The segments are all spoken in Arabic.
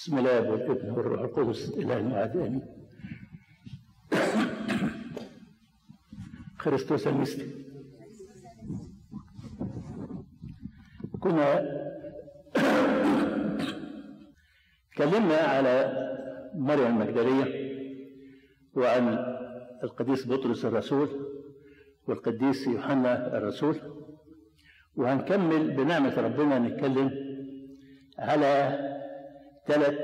بسم الله والابن والروح القدس اله واحد امين خريستوس المسلم كنا تكلمنا على مريم المجدلية وعن القديس بطرس الرسول والقديس يوحنا الرسول. وهنكمل بنعمة ربنا نتكلم على ثلاث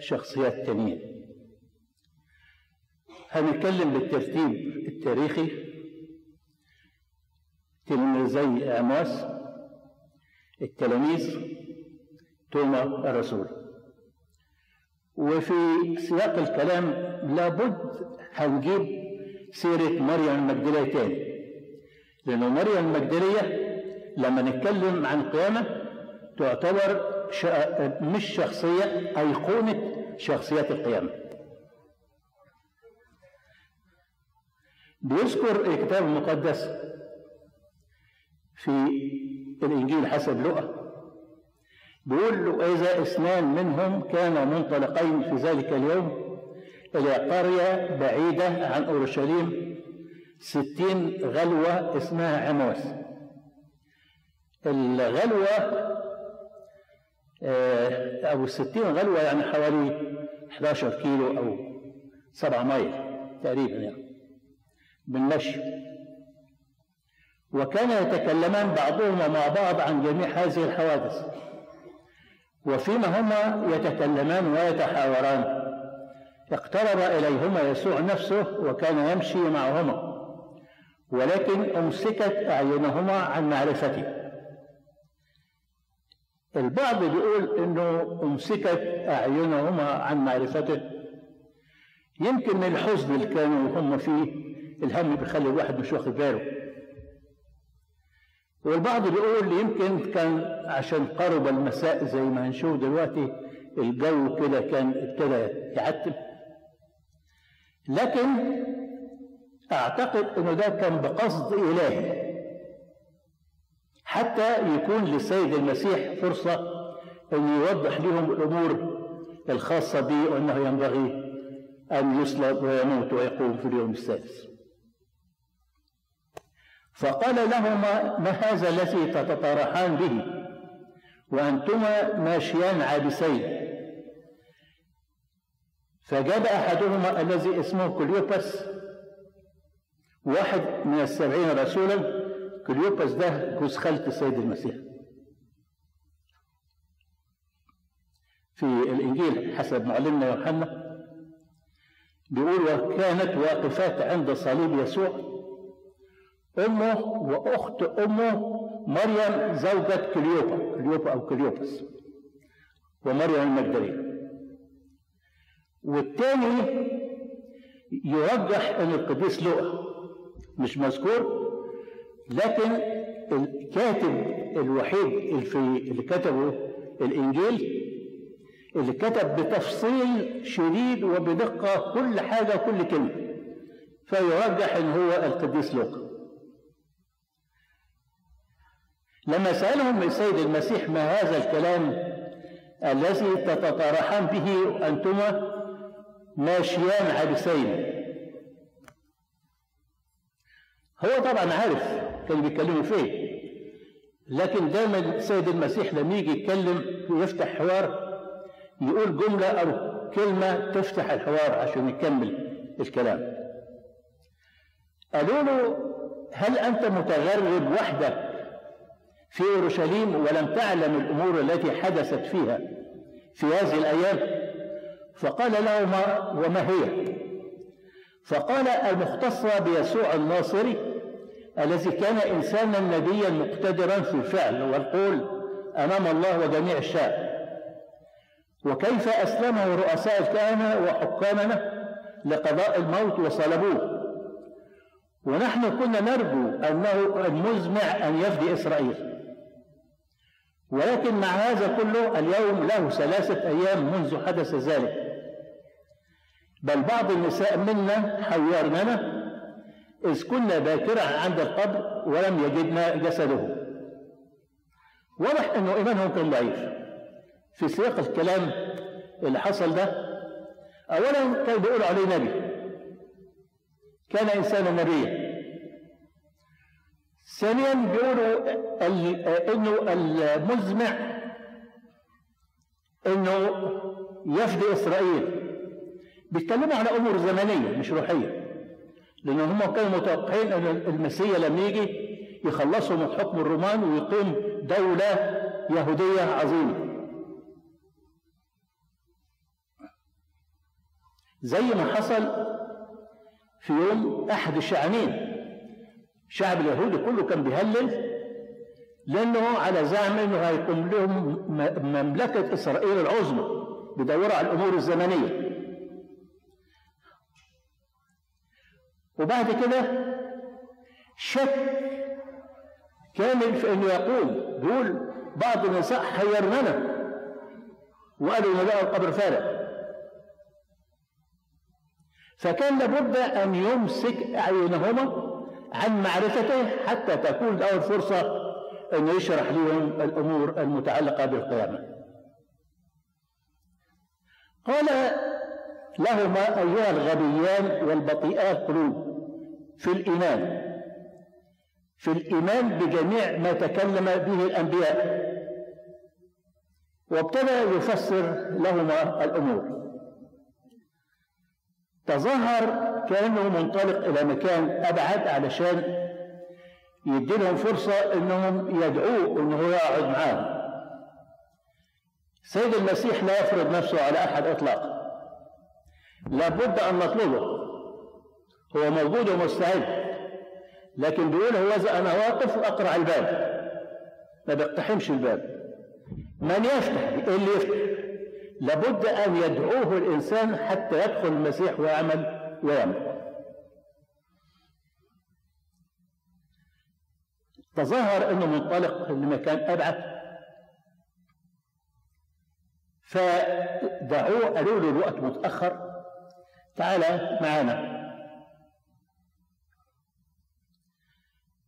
شخصيات تانيين. هنتكلم بالترتيب التاريخي. تلميذي عماس التلاميذ توما الرسول. وفي سياق الكلام لابد هنجيب سيرة مريم المجدلية تاني. لأنه مريم المجدلية لما نتكلم عن القيامة تعتبر مش شخصية أيقونة شخصيات القيامة. بيذكر الكتاب المقدس في الإنجيل حسب لقى بيقول له إذا اثنان منهم كانا منطلقين في ذلك اليوم إلى قرية بعيدة عن أورشليم ستين غلوة اسمها عموس. الغلوة أو الستين غلوة يعني حوالي 11 كيلو أو سبعة ميل تقريبا يعني بالمشي وكان يتكلمان بعضهما مع بعض عن جميع هذه الحوادث. وفيما هما يتكلمان ويتحاوران. اقترب إليهما يسوع نفسه وكان يمشي معهما ولكن أمسكت أعينهما عن معرفته. البعض بيقول إنه أمسكت أعينهما عن معرفته. يمكن من الحزن اللي كانوا هم فيه الهم بيخلي الواحد مش واخد باله. والبعض بيقول يمكن كان عشان قرب المساء زي ما هنشوف دلوقتي الجو كده كان ابتدى يعتم. لكن أعتقد إنه ده كان بقصد إلهي. حتى يكون للسيد المسيح فرصة أن يوضح لهم الأمور الخاصة به وأنه ينبغي أن يسلب ويموت ويقوم في اليوم السادس. فقال لهما ما هذا الذي تتطارحان به؟ وأنتما ماشيان عابسين. فجاب أحدهما الذي اسمه كليوباس واحد من السبعين رسولا كليوباس ده جوز خالة السيد المسيح. في الإنجيل حسب معلمنا يوحنا بيقول وكانت واقفات عند صليب يسوع أمه وأخت أمه مريم زوجة كليوبا كليوبا أو كليوباس ومريم المجدلية. والتاني يرجح أن القديس لوقا مش مذكور لكن الكاتب الوحيد اللي, كتبه الإنجيل اللي كتب بتفصيل شديد وبدقة كل حاجة كل كلمة فيرجح إن هو القديس لوقا. لما سألهم السيد المسيح ما هذا الكلام الذي تتطارحان به أنتما ماشيان عبسين هو طبعا عارف كانوا بيتكلموا فيه لكن دايما السيد المسيح لما يجي يتكلم ويفتح حوار يقول جملة أو كلمة تفتح الحوار عشان يكمل الكلام. قالوا له هل أنت متغرب وحدك في أورشليم ولم تعلم الأمور التي حدثت فيها في هذه الأيام؟ فقال له ما وما هي؟ فقال المختصة بيسوع الناصري الذي كان إنسانا نبيا مقتدرا في الفعل والقول أمام الله وجميع الشعب. وكيف أسلمه رؤساء الكهنة وحكامنا لقضاء الموت وصلبوه؟ ونحن كنا نرجو أنه المزمع أن يفدي إسرائيل. ولكن مع هذا كله اليوم له ثلاثة أيام منذ حدث ذلك. بل بعض النساء منا حيرننا إذ كنا باكرا عند القبر ولم يجدنا جسده. واضح أنه إيمانهم كان ضعيف. في سياق الكلام اللي حصل ده أولا كان بيقولوا عليه نبي. كان إنسانا نبيا ثانيا بيقولوا إنه المزمع إنه يفدي إسرائيل. بيتكلموا على أمور زمنية مش روحية. لأن هم كانوا متوقعين أن المسيح لما يجي يخلصوا من حكم الرومان ويقيم دولة يهودية عظيمة. زي ما حصل في يوم أحد الشعانين الشعب اليهودي كله كان بيهلل لأنه على زعم إنه هيكون لهم مملكة إسرائيل العظمى بيدوروا على الأمور الزمنية. وبعد كده شك كامل في انه يقول بيقول بعض النساء حيرننا وقالوا إن ده القبر فارغ. فكان لابد أن يمسك أعينهما عن معرفته حتى تكون له الفرصه انه يشرح لهم الأمور المتعلقة بالقيامة. قال لهما أيها الغبيان والبطيئات قلوب. في الإيمان. في الإيمان بجميع ما تكلم به الأنبياء. وابتدى يفسر لهما الأمور. تظاهر كأنه منطلق إلى مكان أبعد علشان يدي لهم فرصة إنهم يدعوه انه يقعد معاهم. سيد المسيح لا يفرض نفسه على أحد اطلاقا. لابد أن نطلبه. هو موجود ومستعد. لكن بيقول هو أنا واقف اقرع الباب. ما بيقتحمش الباب. من يفتح؟ اللي يفتح؟ لابد أن يدعوه الإنسان حتى يدخل المسيح ويعمل ويعمل. تظاهر أنه منطلق لمكان أبعد. فدعوه قالوا له الوقت متأخر. تعال معنا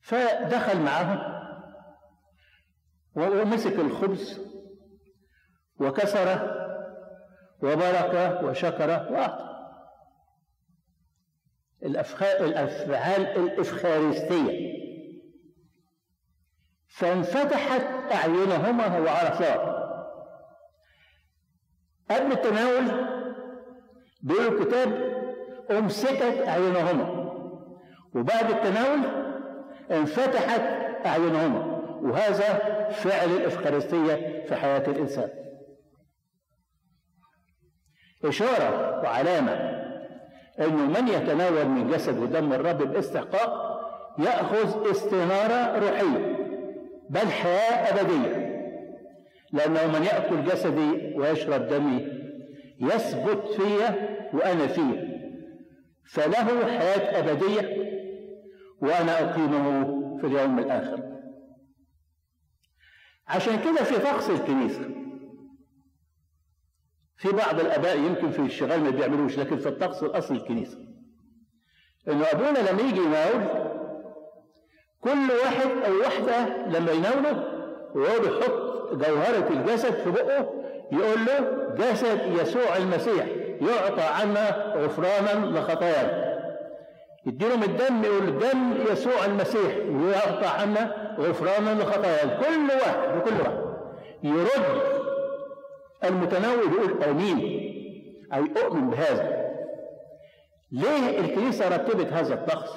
فدخل معهم ومسك الخبز وكسره وبرك وشكر وأعطى. الأفعال الإفخارستية. فانفتحت أعينهما وعرفا. قبل التناول بيقول الكتاب أمسكت أعينهما. وبعد التناول انفتحت أعينهما. وهذا فعل الإفخارستية في حياة الإنسان. إشارة وعلامة أنه من يتناول من جسد ودم الرب باستحقاق يأخذ استنارة روحية بل حياة أبدية. لأنه من يأكل جسدي ويشرب دمي يثبت فيا وأنا فيه. فله حياة أبدية وأنا أقيمه في اليوم الآخر. عشان كده في طقس الكنيسة. في بعض الأباء يمكن في الشغال ما بيعملوش لكن في الطقس الأصل الكنيسة. إنه أبونا لما يجي يناول كل واحد أو واحدة لما يناوله وهو بيحط جوهرة الجسد في بقه يقول له جسد يسوع المسيح. يعطى عنا غفرانا لخطايانا. يديلهم الدم يقول دم يسوع المسيح ويعطى عنا غفرانا لخطايانا. كل واحد وكل واحد يرد المتناول يقول آمين. أو اؤمن بهذا. ليه الكنيسة رتبت هذا الطقس؟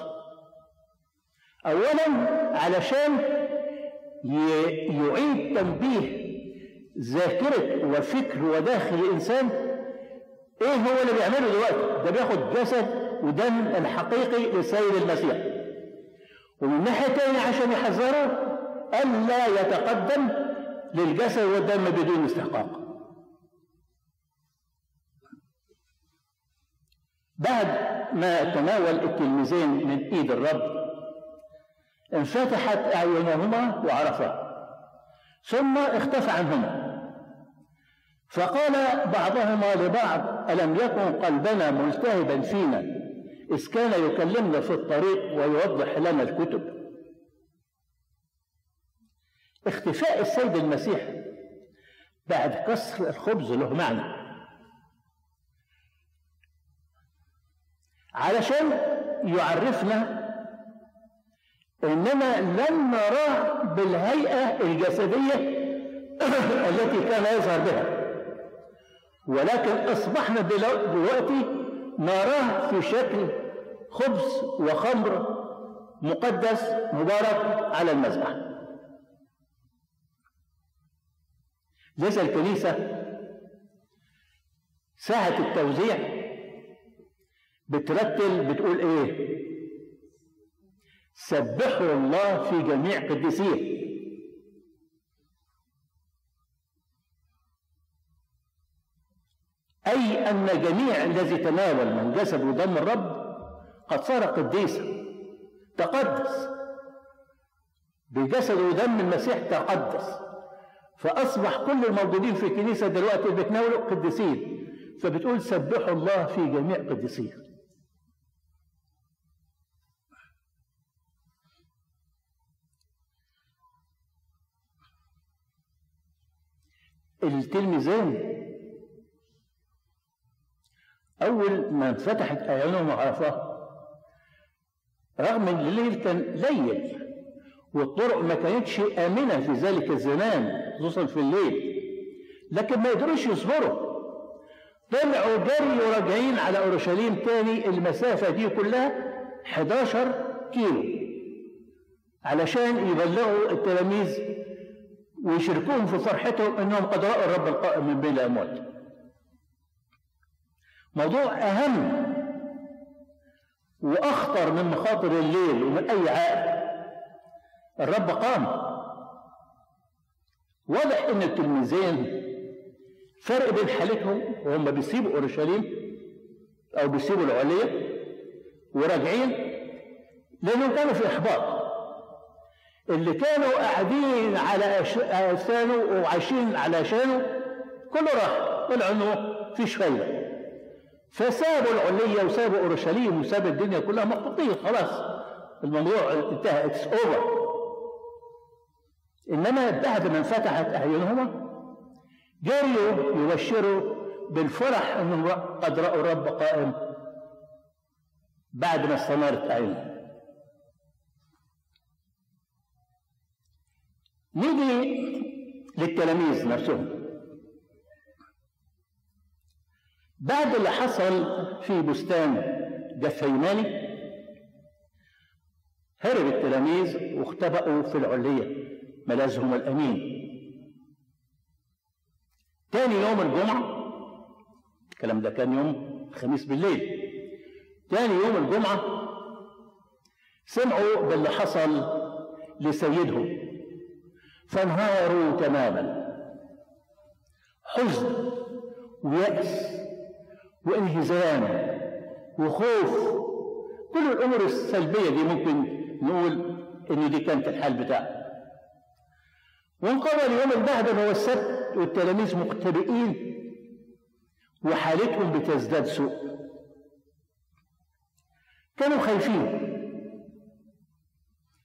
اولا علشان يعيد تنبيه ذاكرة وفكر وداخل الإنسان إيه هو اللي بيعمله دلوقتي؟ ده بياخد جسد ودم الحقيقي للسيد المسيح. ومن ناحية عشان يحذره الا يتقدم للجسد والدم بدون استحقاق. بعد ما تناول التلميذين من إيد الرب انفتحت أعينهما وعرفا ثم اختفى عنهما. فقال بعضهما لبعض ألم يكن قلبنا ملتهبا فينا؟ إذ كان يكلمنا في الطريق ويوضح لنا الكتب. اختفاء السيد المسيح بعد كسر الخبز له معنى. علشان يعرفنا إننا لن نراه بالهيئة الجسدية التي كان يظهر بها. ولكن أصبحنا دلوقتي نراه في شكل خبز وخمر مقدس مبارك على المذبح. لذا الكنيسة ساعة التوزيع بترتل بتقول إيه؟ سبحوا الله في جميع قديسيه. أي أن جميع الذي تناول من جسد ودم الرب قد صار قديسا تقدس. بجسد ودم المسيح تقدس. فأصبح كل الموجودين في الكنيسة دلوقتي بيتناولوا قديسين. فبتقول سبحوا الله في جميع قديسيه التلميذان أول ما انفتحت أعينهم وعرفوها رغم إن الليل كان ليل والطرق ما كانتش آمنة في ذلك الزمان خصوصا في الليل لكن ما يقدروش يصبروا. طلعوا جري وراجعين على أورشليم تاني المسافة دي كلها 11 كيلو علشان يبلغوا التلاميذ ويشركوهم في فرحتهم إنهم قد رأوا الرب القائم من بين الأموات. موضوع أهم وأخطر من مخاطر الليل ومن أي عائل الرب قام. واضح إن التلميذين فرق بين حالتهم وهم بيسيبوا أورشليم أو بيسيبوا العليه وراجعين لأنهم كانوا في إحباط. اللي كانوا قاعدين على اثانه وعايشين على شانه كله راح. طلعوا إنه فيش فايده فسابوا العليه وسابوا أورشليم وسابوا الدنيا كلها محبطين خلاص. الموضوع انتهى it's over إنما بعد ما انفتحت أعينهما جريوا يبشروا بالفرح انهم قد رأوا الرب قائم بعد ما استنارت أعينهم. نيجي للتلاميذ نفسهم. بعد اللي حصل في بستان جثيماني هرب التلاميذ واختبأوا في العلية ملاذهم الأمين. تاني يوم الجمعة الكلام ده كان يوم الخميس بالليل. تاني يوم الجمعة سمعوا باللي حصل لسيدهم فانهاروا تماما. حزن ويأس وانهزام وخوف. كل الأمور السلبية دي ممكن نقول إن دي كانت الحال بتاعه وانقضى اليوم البهدل هو السبت والتلاميذ مختبئين وحالتهم بتزداد سوء. كانوا خايفين.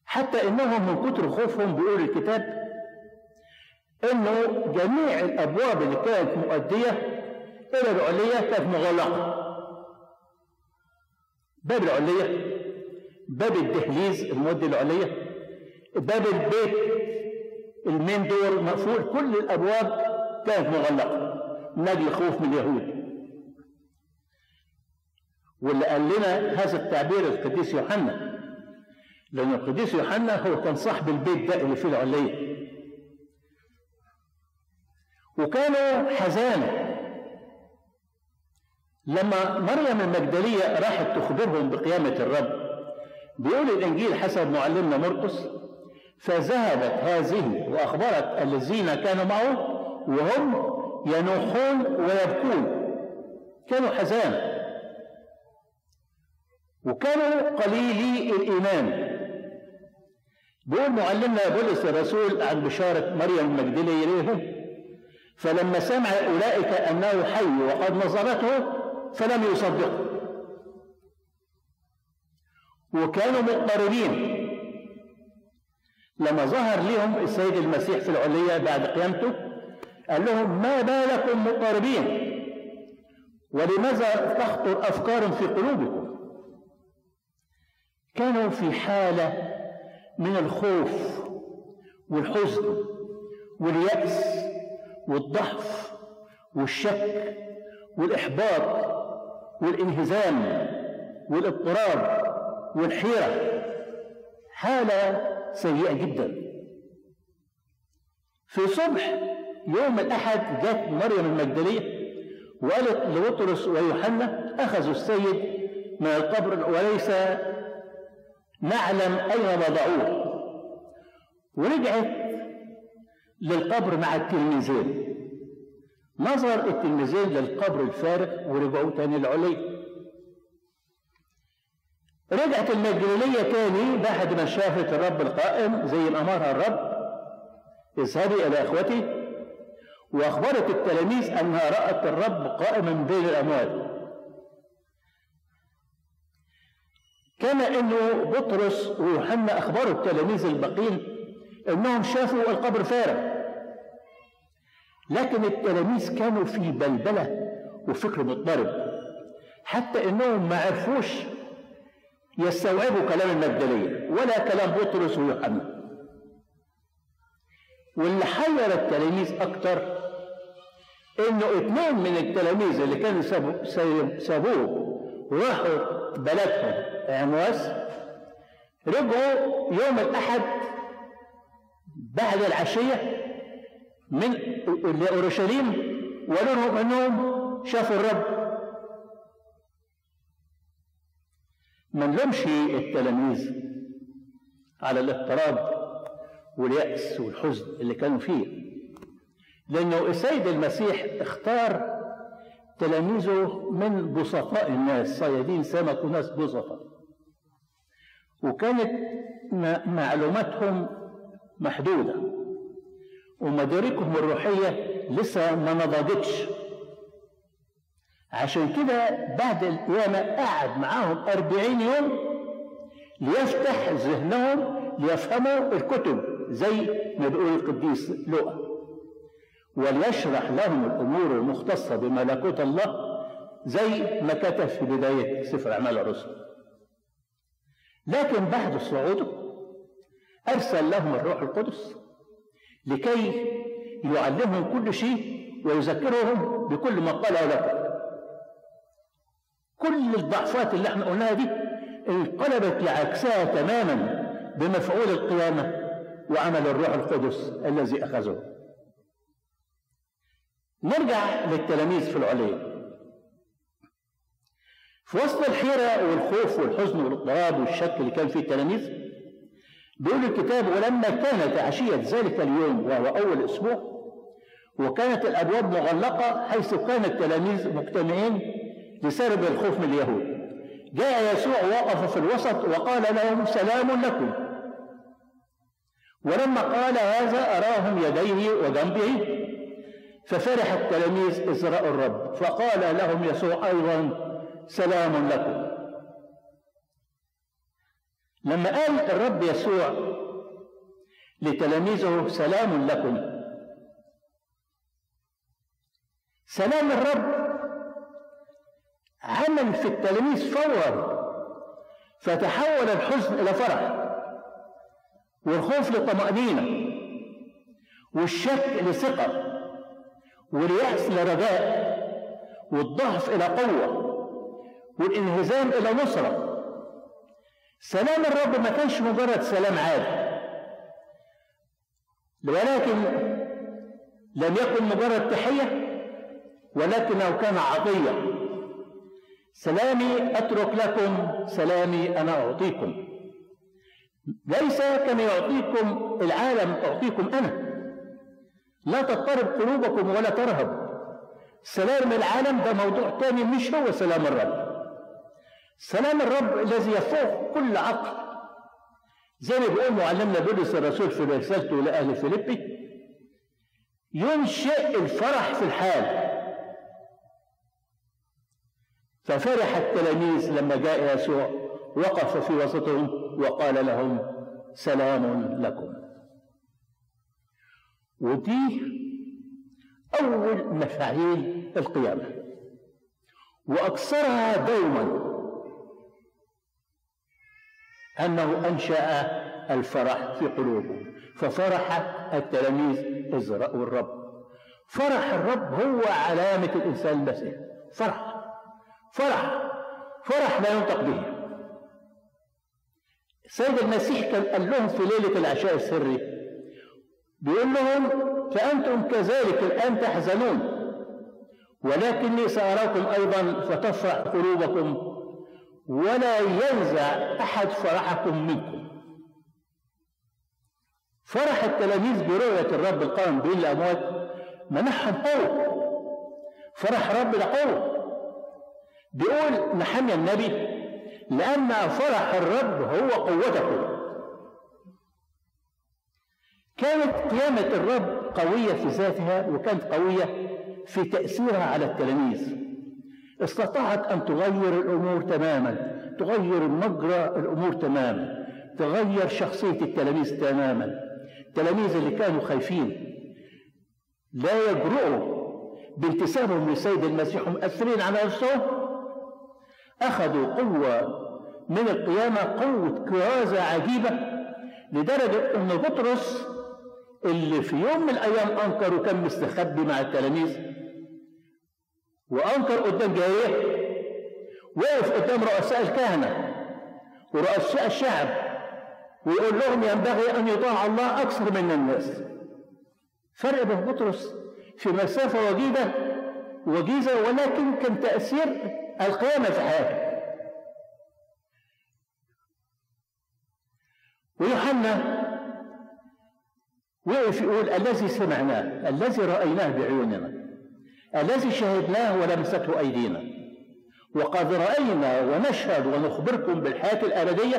حتى إنهم من كتر خوفهم بيقول الكتاب إنه جميع الأبواب اللي كانت مؤدية إلى العليه كانت مغلقه باب العلية باب الدهليز المودي العلية باب البيت المين دور مقفول كل الأبواب كانت مغلقه من خوف من اليهود. واللي قال لنا هذا التعبير القديس يوحنا لأن القديس يوحنا هو كان صاحب البيت ده اللي فيه العلية. وكانوا حزانة. لما مريم المجدلية راحت تخبرهم بقيامة الرب بيقول الإنجيل حسب معلمنا مرقس فذهبت هذه وأخبرت الذين كانوا معه وهم ينوحون ويبكون كانوا حزان وكانوا قليلي الإيمان. بيقول معلمنا بولس الرسول عن بشارة مريم المجدلية إليهم فلما سمع أولئك أنه حي وقد نظرته فلم يصدقوا وكانوا مضطربين. لما ظهر لهم السيد المسيح في العلية بعد قيامته قال لهم ما بالكم مضطربين؟ ولماذا تخطر أفكار في قلوبكم؟ كانوا في حالة من الخوف والحزن واليأس والضعف والشك والإحباط. والانهزام والاضطراب والحيرة. حالة سيئة جدا. في صبح يوم الأحد جت مريم المجدلية وقالت لبطرس ويوحنا أخذوا السيد من القبر وليس نعلم أين وضعوه. ورجعت للقبر مع التلميذين. نظر التلميذين للقبر الفارغ ورجعوا تاني العلي رجعت المجدلية تاني بعد ما شافت الرب القائم زي ما أمرها الرب. اذهبي إلى إخوتي. وأخبرت التلاميذ أنها رأت الرب قائما بين الأموات كما أنه بطرس ويوحنا أخبروا التلاميذ الباقين أنهم شافوا القبر فارغ. لكن التلاميذ كانوا في بلبلة وفكر مضطرب. حتى أنهم ما عرفوش يستوعبوا كلام المجدلية ولا كلام بطرس ويوحنا. واللي حير التلاميذ أكتر إنه اثنين من التلاميذ اللي كانوا سابوه وراحوا بلدهم عمواس رجعوا يوم الأحد بعد العشية من لأورشليم وقالوا لهم إنهم شافوا الرب. ما نلومش التلاميذ على الاضطراب واليأس والحزن اللي كانوا فيه. لأنه السيد المسيح اختار تلاميذه من بسطاء الناس صيادين سمك وناس بسطاء وكانت معلوماتهم محدودة. ومداركهم الروحية لسه ما نضجتش. عشان كده بعد القيامة قعد معاهم أربعين يوم ليفتح ذهنهم ليفهموا الكتب زي ما بيقول القديس لوقا وليشرح لهم الأمور المختصة بملكوت الله زي ما كتب في بداية سفر أعمال الرسل. لكن بعد صعوده أرسل لهم الروح القدس لكي يعلمهم كل شيء ويذكرهم بكل ما قاله لكم. كل الضعفات اللي إحنا قلناها دي انقلبت لعكسها تماما بمفعول القيامة وعمل الروح القدس الذي أخذه. نرجع للتلاميذ في العلية في وسط الحيرة والخوف والحزن والإضطراب والشك اللي كان فيه التلاميذ بيقول الكتاب ولما كانت عشية ذلك اليوم وهو أول أسبوع وكانت الأبواب مغلقة حيث كان التلاميذ مجتمعين لسرب الخوف من اليهود. جاء يسوع وقف في الوسط وقال لهم سلام لكم. ولما قال هذا أراهم يديه وجنبه ففرح التلاميذ إذ رأوا الرب فقال لهم يسوع أيضا سلام لكم. لما قال الرب يسوع لتلاميذه سلام لكم. سلام الرب عمل في التلاميذ فورا فتحول الحزن إلى فرح والخوف لطمأنينة والشك لثقة واليأس لرجاء والضعف إلى قوة والإنهزام إلى نصرة. سلام الرب ما كانش مجرد سلام عادي. ولكن لم يكن مجرد تحية ولكنه كان عطية. سلامي أترك لكم سلامي أنا أعطيكم. ليس كما يعطيكم العالم أعطيكم أنا. لا تضطرب قلوبكم ولا ترهب. سلام العالم ده موضوع تاني مش هو سلام الرب. سلام الرب الذي يفوق كل عقل. زي ما بيقول معلمنا بولس الرسول في رسالته لأهل فيليبي ينشئ الفرح في الحال. ففرح التلاميذ لما جاء يسوع وقف في وسطهم وقال لهم سلام لكم. ودي أول مفاعيل القيامة. وأكثرها دوما أنه أنشأ الفرح في قلوبهم ففرح التلاميذ إذ رأوا الرب فرح الرب هو علامة الإنسان المسيح فرح فرح فرح لا ينطق به. السيد المسيح كان قال لهم في ليلة العشاء السري بيقول لهم فأنتم كذلك الآن تحزنون ولكني سأراكم أيضا فتفرح قلوبكم ولا ينزع أحد فرحكم منكم. فرح التلاميذ برؤية الرب القائم بين الأموات منحهم قوة. فرح رب القوة بيقول نحمي النبي لأن فرح الرب هو قوتكم. كانت قيامة الرب قوية في ذاتها وكانت قوية في تأثيرها على التلاميذ. استطاعت أن تغير الأمور تماما تغير مجرى الأمور تماما تغير شخصية التلاميذ تماما. التلاميذ اللي كانوا خايفين. لا يجرؤوا بانتسابهم للسيد المسيح مؤثرين على نفسهم. أخذوا قوة من القيامة قوة كرازة عجيبة لدرجة أن بطرس اللي في يوم من الأيام أنكر وكان مستخبي مع التلاميذ. وأنكر قدام جاريه وقف قدام رؤساء الكهنة ورؤساء الشعب ويقول لهم ينبغي أن يطاع الله أكثر من الناس. فرق بين بطرس في مسافة وجيدة وجيزة ولكن كان تأثير القيامة في حياته. ويوحنا وقف يقول الذي سمعناه الذي رأيناه بعيوننا. الذي شهدناه ولمسته أيدينا؟ وقد رأينا ونشهد ونخبركم بالحياة الأبدية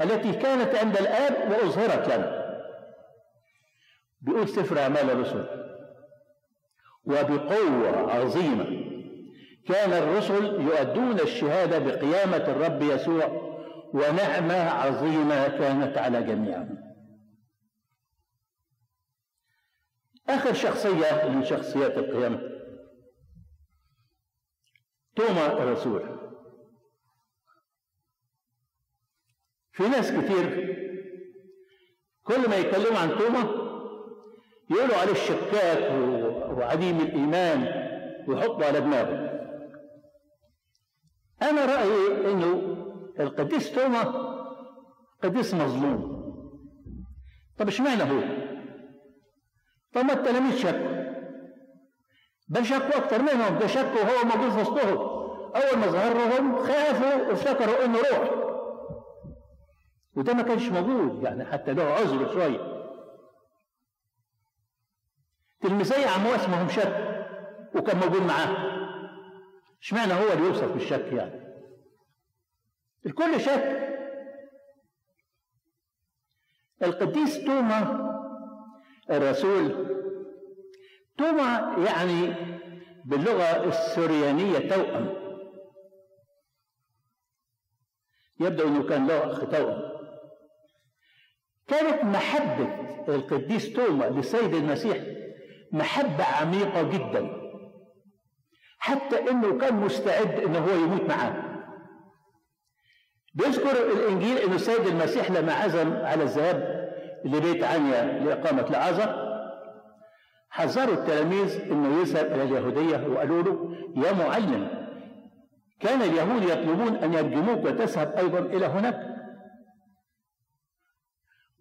التي كانت عند الآب وأظهرت لنا. بيقول سفر أعمال الرسل. وبقوة عظيمة. كان الرسل يؤدون الشهادة بقيامة الرب يسوع ونعمة عظيمة كانت على جميعهم. آخر شخصية من شخصيات القيامة. توما الرسول. في ناس كتير كل ما يتكلموا عن توما يقولوا عليه الشكاك وعديم الإيمان ويحطوا على دماغه. أنا رأيي إنه القديس توما قديس مظلوم. طب إشمعنى هو؟ طب ما التلاميذ شكوا. بل شكوا أكثر منهم ده شكوا وهو موجود في وسطهم. أول ما ظهر لهم خافوا وافتكروا إنه روح. وده ما كانش موجود يعني حتى له عذر شوية تلميذي عمواس ما هم شك وكان موجود معاه. اشمعنى هو اللي يوصف بالشك يعني؟ الكل شك. القديس توما الرسول توما يعني باللغة السريانية توأم. يبدو أنه كان له أخ توأم. كانت محبة القديس توما للسيد المسيح محبة عميقة جدا. حتى إنه كان مستعد انه هو يموت معاه. بيذكر الإنجيل ان السيد المسيح لما عزم على الذهاب لبيت عنيا لإقامة العزاء. حذروا التلاميذ إنه يذهب إلى اليهودية وقالوا له يا معلم كان اليهود يطلبون أن يرجموك وتذهب أيضا إلى هناك.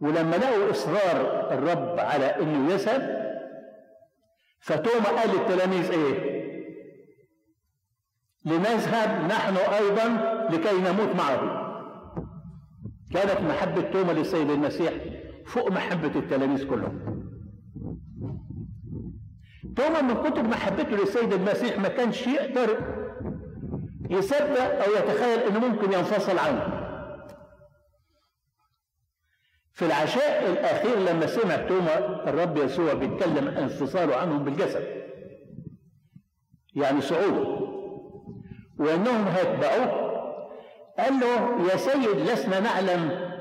ولما لقوا إصرار الرب على إنه يذهب فتوما قال للتلاميذ إيه؟ لنذهب نحن أيضا لكي نموت معه. كانت محبة توما للسيد المسيح فوق محبة التلاميذ كلهم. توما من كتر محبته للسيد المسيح ما كانش يقدر يصدق أو يتخيل إنه ممكن ينفصل عنه. في العشاء الأخير لما سمع توما الرب يسوع بيتكلم انفصاله عنهم بالجسد يعني صعوده وأنهم هيتبعوه قال له يا سيد لسنا نعلم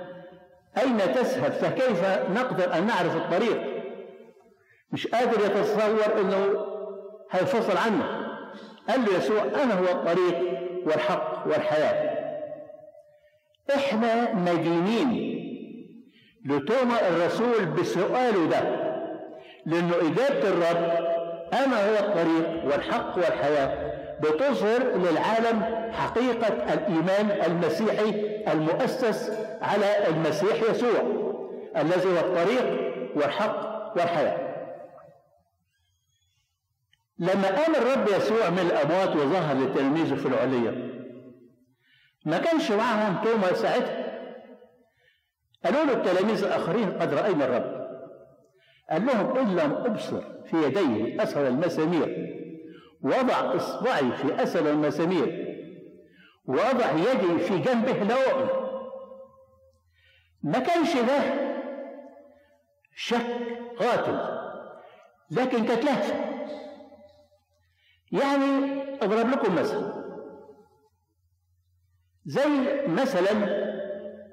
أين تذهب فكيف نقدر أن نعرف الطريق؟ مش قادر يتصور أنه هينفصل عنه. قال له يسوع أنا هو الطريق والحق والحياة. إحنا مدينين لتوما الرسول بسؤاله ده لأنه إجابة الرب أنا هو الطريق والحق والحياة. بتظهر للعالم حقيقة الإيمان المسيحي المؤسس على المسيح يسوع الذي هو الطريق والحق والحياة. لما قام الرب يسوع من الأموات وظهر لتلميذه في العليه ما كانش معهم توما ساعتها. قالوا له التلاميذ الآخرين قد رأينا الرب. قال لهم إن لم أبصر في يديه أثر المسامير وضع إصبعي في أثر المسامير ووضع يدي في جنبه لا اؤمن ما كانش ده شك قاتل لكن كانت لهفه يعني اضرب لكم مثل. زي مثلا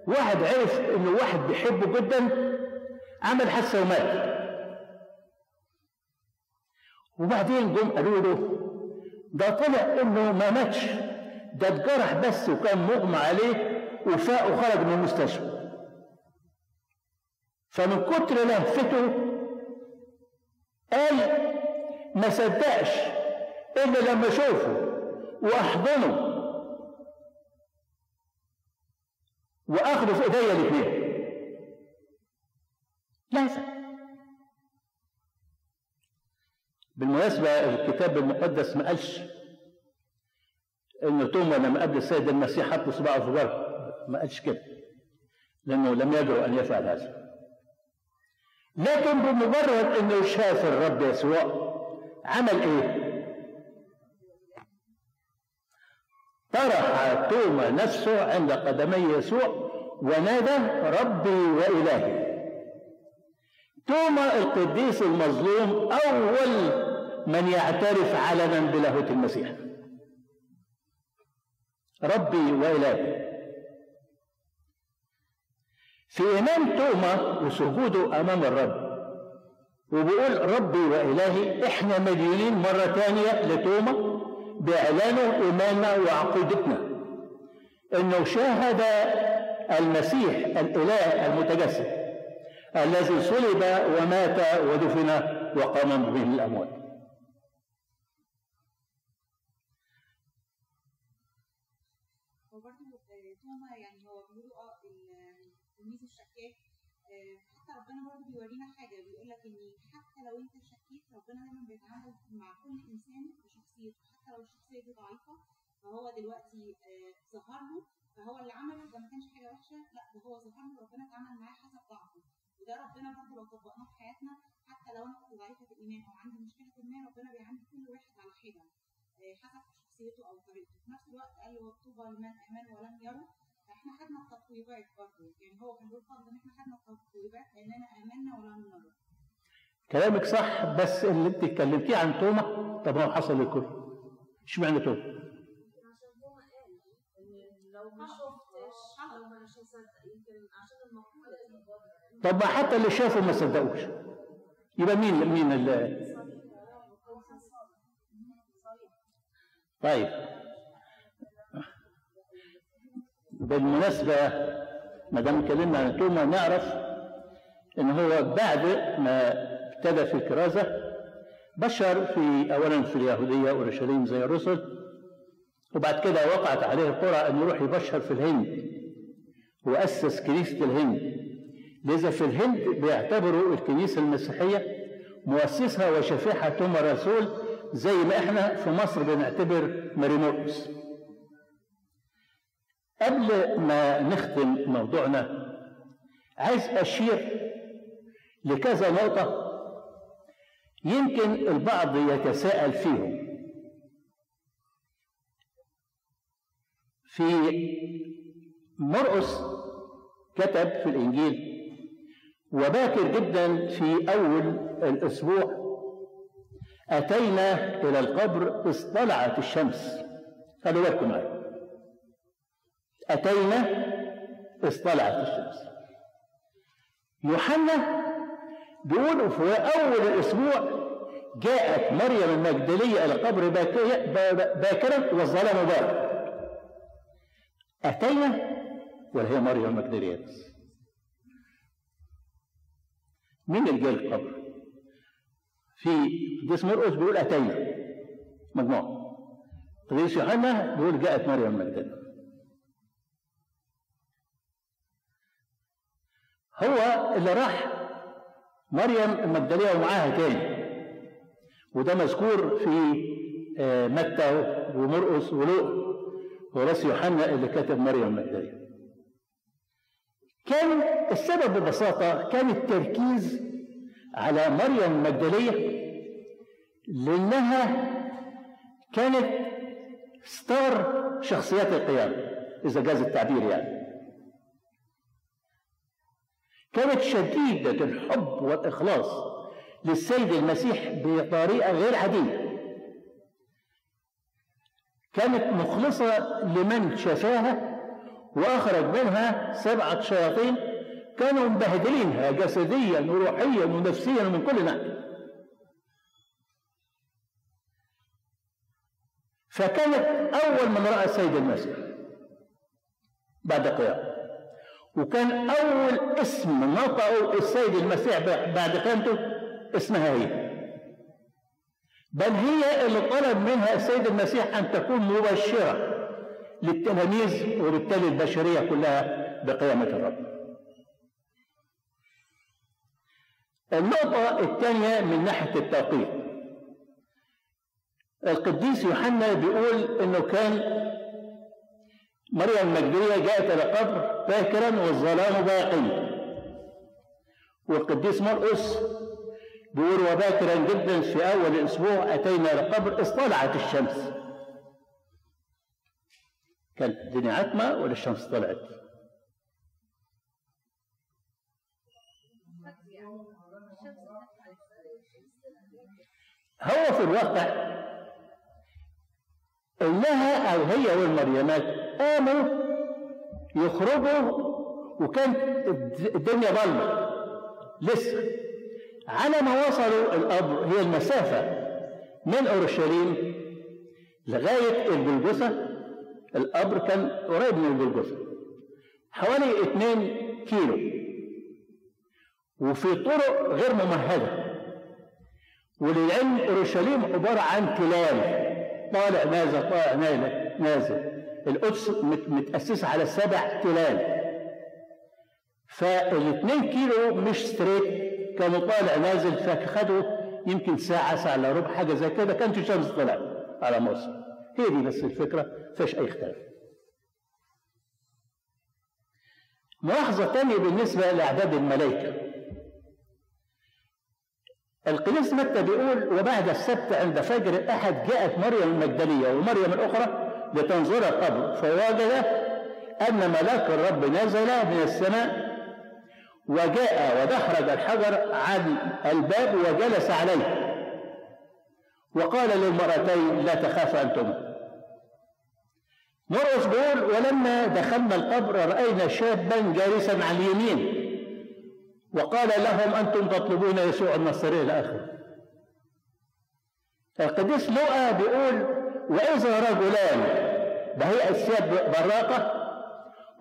واحد عرف إنه واحد بيحبه جدا عمل حادثة ومات. وبعدين جم قالوا له ده طلع إنه ما ماتش ده اتجرح بس وكان مغمى عليه وفاق وخرج من المستشفى. فمن كتر لهفته قال ما صدقش إلا لما أشوفه وأحضنه. واخده في ايديا الاثنين لازم بالمناسبة الكتاب المقدس ما قالش إن توما لما قابل السيد المسيح حط صباعه في جرح ما قالش كده. لأنه لم يجرؤ أن يفعل هذا. لكن بمجرد إنه شاف الرب يسوع عمل إيه؟ طرح توما نفسه عند قدمي يسوع ونادى ربي وإلهي. توما القديس المظلوم أول من يعترف علنا بلاهوت المسيح. ربي وإلهي. في إيمان توما وسجوده أمام الرب وبيقول ربي وإلهي إحنا مديونين مرة تانية لتوما بإعلانه إيماننا وعقيدتنا إنه شاهد المسيح الإله المتجسد الذي صلب ومات ودفن وقام به الأموات يعني آه ربنا برضه بيورينا حاجة بيقول لك ان حتى لو انت شكيت ربنا دايما بيتعامل مع كل انسان بشخصيته لو الشخصية دي ضعيفة فهو دلوقتي ظهر له فهو اللي عمله ده ما كانش حاجة وحشة لا ده هو ظهر له ربنا اتعامل معاه حسب ضعفه. وده ربنا برضه لو طبقناه في حياتنا حتى لو أنا كنت ضعيفه الإيمان أو عندي مشكلة ما ربنا بيعامل كل واحد على حدة حسب شخصيته أو طريقته. في نفس الوقت قال له طوبى لمن امن ولم يروا فإحنا خدنا التطويبات برضه يعني هو كان بيقول فضل إن إحنا خدنا التطويبات لأننا آمنا ولم نرى كلامك صح بس اللي أنت اتكلمتيه عن توما طب ما حصل للكل اشمعنى توما؟ عشان قال لو ما شفتش هصدق يمكن عشان المقولة طب حتى اللي شافوا ما صدقوش يبقى مين مين اللي طيب بالمناسبة ما دام اتكلمنا عن توما نعرف إن هو بعد ما ابتدى في الكرازة بشر في اولا في اليهودية اورشليم زي الرسل وبعد كده وقعت عليه القرى أن يروح يبشر في الهند وأسس كنيسة الهند. لذا في الهند بيعتبروا الكنيسة المسيحية مؤسسها وشفيعها توما رسول زي ما إحنا في مصر بنعتبر ماريمورقس قبل ما نختم موضوعنا عايز أشير لكذا نقطة يمكن البعض يتساءل فيهم. في مرقس كتب في الإنجيل وباكر جدا في أول الأسبوع أتينا إلى القبر إذ طلعت الشمس. خلوا بالكم معايا. أتينا إذ طلعت الشمس. يوحنا بيقول في أول الأسبوع جاءت مريم المجدلية إلى القبر باكرا والظلام بارد أتينا ولا هي مريم المجدلية. بس مين اللي جاء القبر؟ في قديس مرقس بيقول أتينا. مجموعة. قديس يوحنا بيقول جاءت مريم المجدلية. هو اللي راح مريم المجدلية ومعاها تاني. وده مذكور في آه، متى ومرقس ولوق ورأس يوحنا اللي كتب مريم المجدلية كان السبب ببساطة كان التركيز على مريم المجدلية لأنها كانت ستار شخصيات القيامة إذا جاز التعبير يعني. كانت شديدة الحب والإخلاص للسيد المسيح بطريقة غير عادية. كانت مخلصة لمن شافاها وأخرج منها سبعة شياطين كانوا مبهدلينها جسديا وروحيا ونفسيا ومن كل ناحية. فكانت أول من رأى السيد المسيح بعد قيامه وكان أول اسم نطقه السيد المسيح بعد قيامته اسمها هي. بل هي اللي طلب منها السيد المسيح أن تكون مبشرة للتلاميذ وبالتالي البشرية كلها بقيامة الرب. النقطة الثانية من ناحية التوقيت. القديس يوحنا بيقول إنه كان مريم المجدلية جاءت إلى القبر باكرا والظلام باقي والقديس مرقس بيقول وباكرا جدا في أول الأسبوع أتينا إلى القبر اصطلعت الشمس. كانت الدنيا عتمة ولا الشمس طلعت؟ هو في الواقع إنها أو هي والمريمات قاموا يخرجوا وكانت الدنيا ظلمة. لسه على ما وصلوا القبر هي المسافة من أورشليم لغاية الجلجثه القبر كان قريب من الجلجثه حوالي 2 كيلو. وفي طرق غير ممهدة وللعلم أورشليم عبارة عن تلال طالع نازل طالع نازل نازل. القدس متأسسة على سبع تلال. فالاثنين كيلو مش ستريت كانوا طالع نازل فخدوا يمكن ساعة ساعة إلا ربع حاجة زي كده. كانت الشمس طلعت على مصر. هي دي بس الفكرة فيش أي اختلاف. ملاحظة تانية بالنسبة لأعداد الملائكة. القديس متى بيقول وبعد السبت عند فجر الأحد جاءت مريم المجدلية ومريم الأخرى لتنظر القبر فوجد أن ملاك الرب نزل من السماء وجاء ودحرج الحجر عن الباب وجلس عليه. وقال للمرأتين لا تخافا أنتما مرقس بيقول ولما دخلنا القبر رأينا شابا جالسا على اليمين. وقال لهم أنتم تطلبون يسوع النصري إلى آخره. القديس لوقا بيقول وإذا رجلان بهيئة ثياب براقة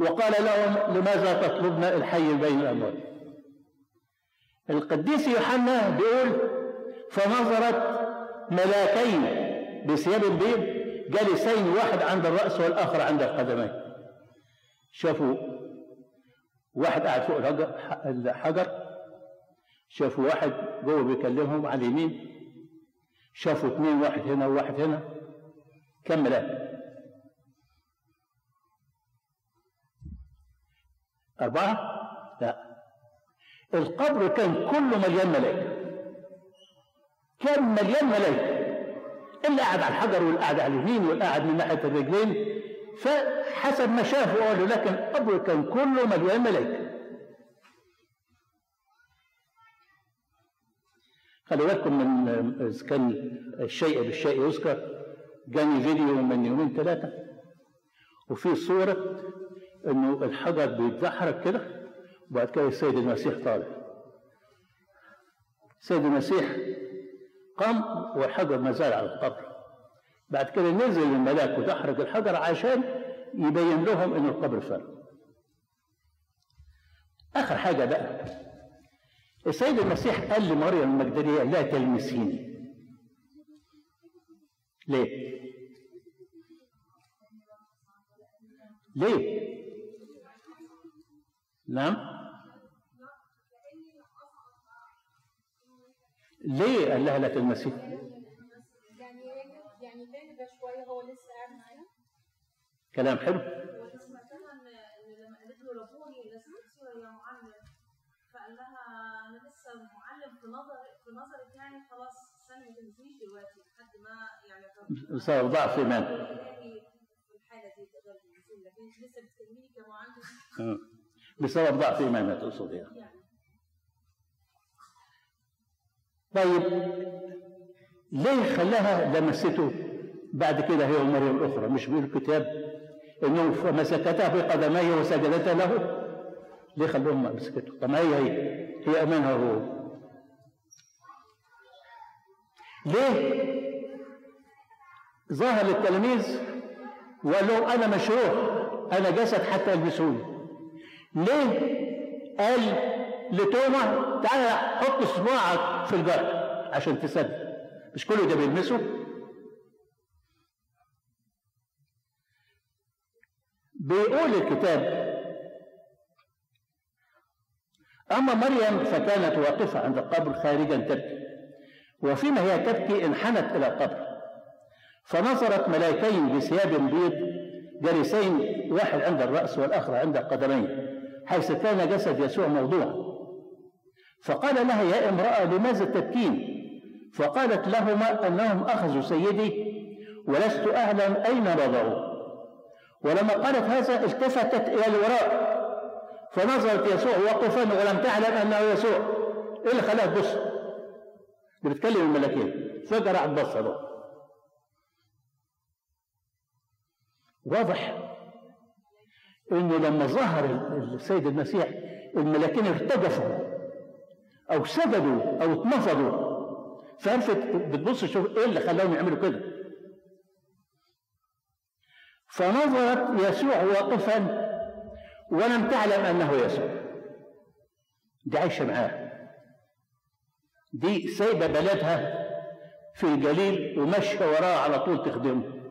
وقال لهم لماذا تطلبن الحي بين الأموات القديس يوحنا بيقول فنظرت ملاكين بثياب بيض جالسين واحد عند الرأس والآخر عند القدمين. شافوا واحد قاعد فوق الحجر شافوا واحد جوه بيكلمهم على اليمين شافوا اثنين واحد هنا وواحد هنا. كم أربعة؟ لا. القبر كان كله مليان ملائكة كان مليان ملائكة اللي قاعد على الحجر واللي قاعد على اليمين واللي قاعد من ناحية الرجلين. فحسب ما شافوا قالوا لكن القبر كان كله مليان ملائكة خلي بالكم من إذا كان الشيء بالشيء يذكر. جاني فيديو من يومين ثلاثة وفي صورة إنه الحجر بيتدحرج كده وبعد كده السيد المسيح طالع. السيد المسيح قام والحجر ما زال على القبر. بعد كده نزل الملاك ودحرج الحجر عشان يبين لهم ان القبر فارغ آخر حاجة بقى السيد المسيح قال لمريم المجدلية لا تلمسيني ليه؟ ليه؟ نعم ليه قال لها لا تلمسي يعني يعني ده شوية هو لسه قاعد معانا. كلام حلو. وسمعتها ان إن لما قالت له ربوني لست يا معلم؟ فقال لها أنا لسه معلم في نظر في نظرك يعني خلاص استني ما تنسيش دلوقتي لحد ما يعني بسبب ضعف إلهي في الحالة دي تقدر تنسيه لكن أنت لسه بتكلميني كمعلم. بسبب ضعف إيمانها تقصد يعني يعني. طيب ليه خلاها لمسته؟ بعد كده هي ومريم الأخرى مش بيقول الكتاب إنه فمسكتها بقدميه وسجدتا له. ليه خلوهم مسكته. طب ما هي هي؟ هي أمانها هو. ليه؟ ظهر للتلاميذ وقال لهم أنا مشروع أنا جسد حتى يلبسوني. ليه؟ قال لتوما تعالى حط صباعك في الجرح عشان تصدق مش كله ده بيلمسه؟ بيقول الكتاب. أما مريم فكانت واقفة عند القبر خارجا تبكي وفيما هي تبكي انحنت إلى القبر. فنظرت ملائكين بثياب بيض جالسين واحد عند الرأس والآخر عند القدمين حيث كان جسد يسوع موضوعا. فقال لها يا امرأة لماذا تبكين؟ فقالت لهما أنهم أخذوا سيدي ولست أعلم أين وضعوه ولما قالت هذا التفتت إلى الوراء فنظرت يسوع واقفا ولم تعلم أنه يسوع. إيه اللي خلاها تبص؟ بتكلم الملاكين فجأة راحت بصة بقى واضح انه لما ظهر السيد المسيح الملاكين ارتجفوا أو سجدوا أو اتنفضوا فعرفت بتبص تشوف إيه اللي خلاهم يعملوا كده. فنظرت يسوع واقفا ولم تعلم أنه يسوع. دي عايشة معاه. دي سايبة بلدها في الجليل وماشية وراه على طول تخدمه.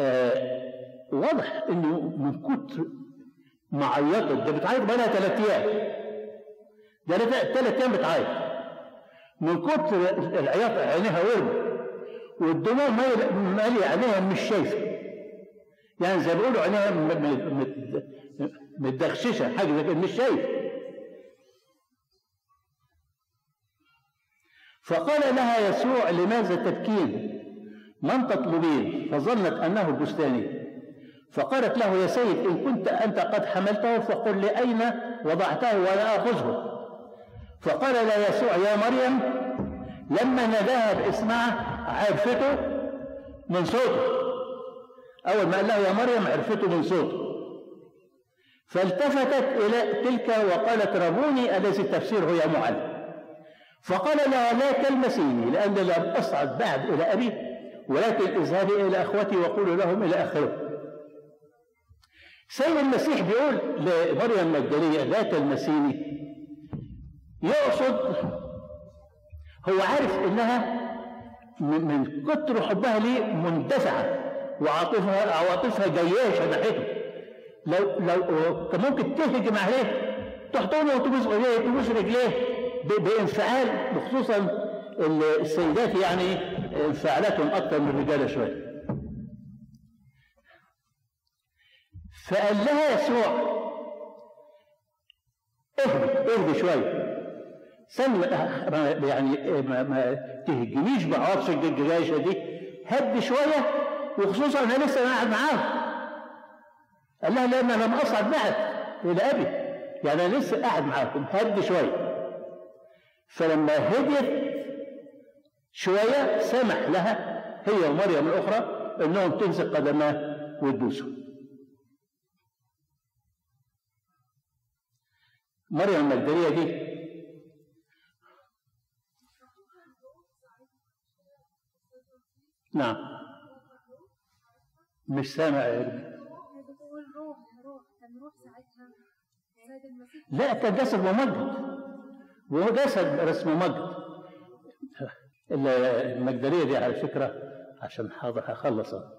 آه واضح إنه من كتر ما عيطت ده بتعيط بقى لها ثلاث أيام. ده ثلاث أيام بتعيط. من كتر العياط عينيها ورم والدموع مالية عينيها مش شايفه يعني زي ما بيقولوا عينيها متدخششه حاجة زي كده مش شايفه فقال لها يسوع لماذا تبكين؟ من تطلبين؟ فظنت أنه البستاني فقالت له يا سيد إن كنت أنت قد حملته فقل لي أين وضعته وأنا أخذه. فقال لها يسوع يا مريم لما ناداها باسمها عرفته من صوته. أول ما قال لها يا مريم عرفته من صوته. فالتفتت إلى تلك وقالت ربوني الذي تفسيره يا معلم فقال لها لا تلمسيني لأن لم أصعد بعد إلى أبي ولكن اذهبي إلى أخوتي وقولوا لهم إلى آخره. سيد المسيح بيقول لمريم المجدلية لا تلمسيني. يقصد هو عارف إنها من كتر حبها ليه مندفعة وعاطفها عواطفها جياشة ناحيته. لو لو كان ممكن تهجم عليه تحطونه وتبوس ايديه تبوس رجليه بانفعال وخصوصا السيدات يعني انفعالاتهم أكثر من الرجالة شوية. فقال لها يسوع اهدي اهدي شوية. سن يعني ما, ما تهجميش بعواطف الجياشه دي هدي شوية وخصوصا أنا لسه قاعد معاه. قال لها لأن لم أصعد بعد إلى أبي. يعني أنا لسه قاعد معاكم. هدي شوية. فلما هديت شوية سمح لها هي ومريم الأخرى إنهم تمسك قدماه وتبوسه مريم المجدلية دي نعم. مش سامع يا ابني لا كان جسد ممجد. وهو جسد بس ممجد. المجدلية دي على فكرة عشان حاضر هخلصها.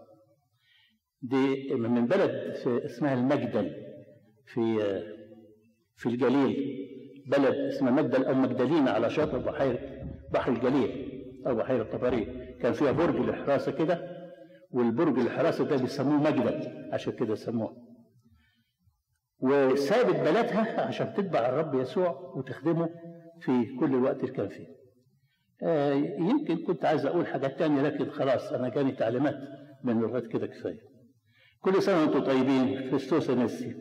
دي من بلد في اسمها المجدل في في الجليل. بلد اسمها مجدل أو مجدلينا على شاطئ بحيرة بحر الجليل أو بحيرة طبرية كان فيها برج للحراسة كده والبرج الحراسة ده بيسموه مجدل عشان كده سموه وسابت بلدها عشان تتبع الرب يسوع وتخدمه في كل الوقت اللي كان فيه. آه يمكن كنت عايز أقول حاجات تانية لكن خلاص أنا جاني تعليمات من لغات كده كفاية. كل سنة وأنتم طيبين كريستوس انسي